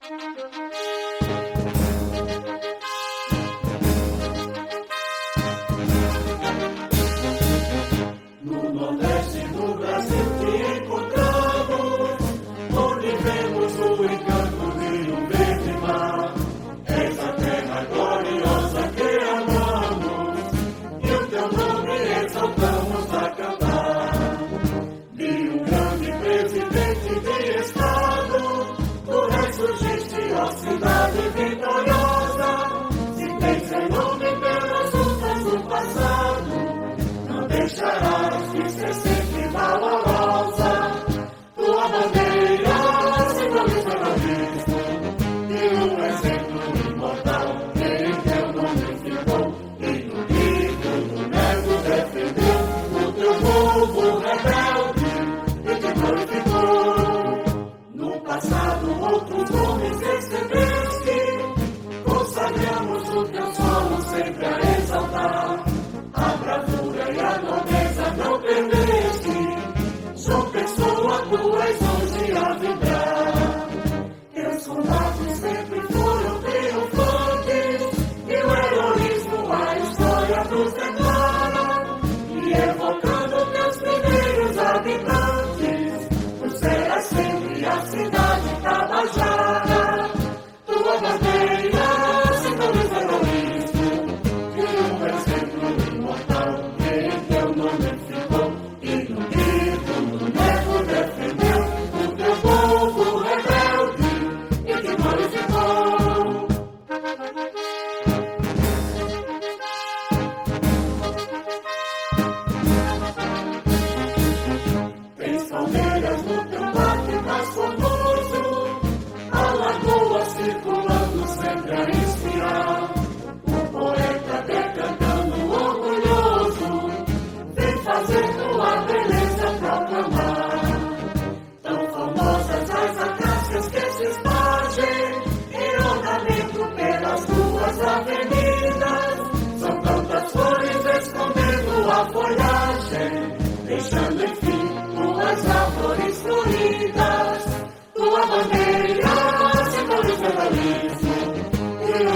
No Nordeste do Brasil te encontramos, onde vemos o encanto. sempre a exaltar. A bravura e a nobreza não perdeste. Sou pessoa, tu és hoje a vibrar. Teus combates sempre foram triunfantes. E o heroísmo, a história nos declara. E evoca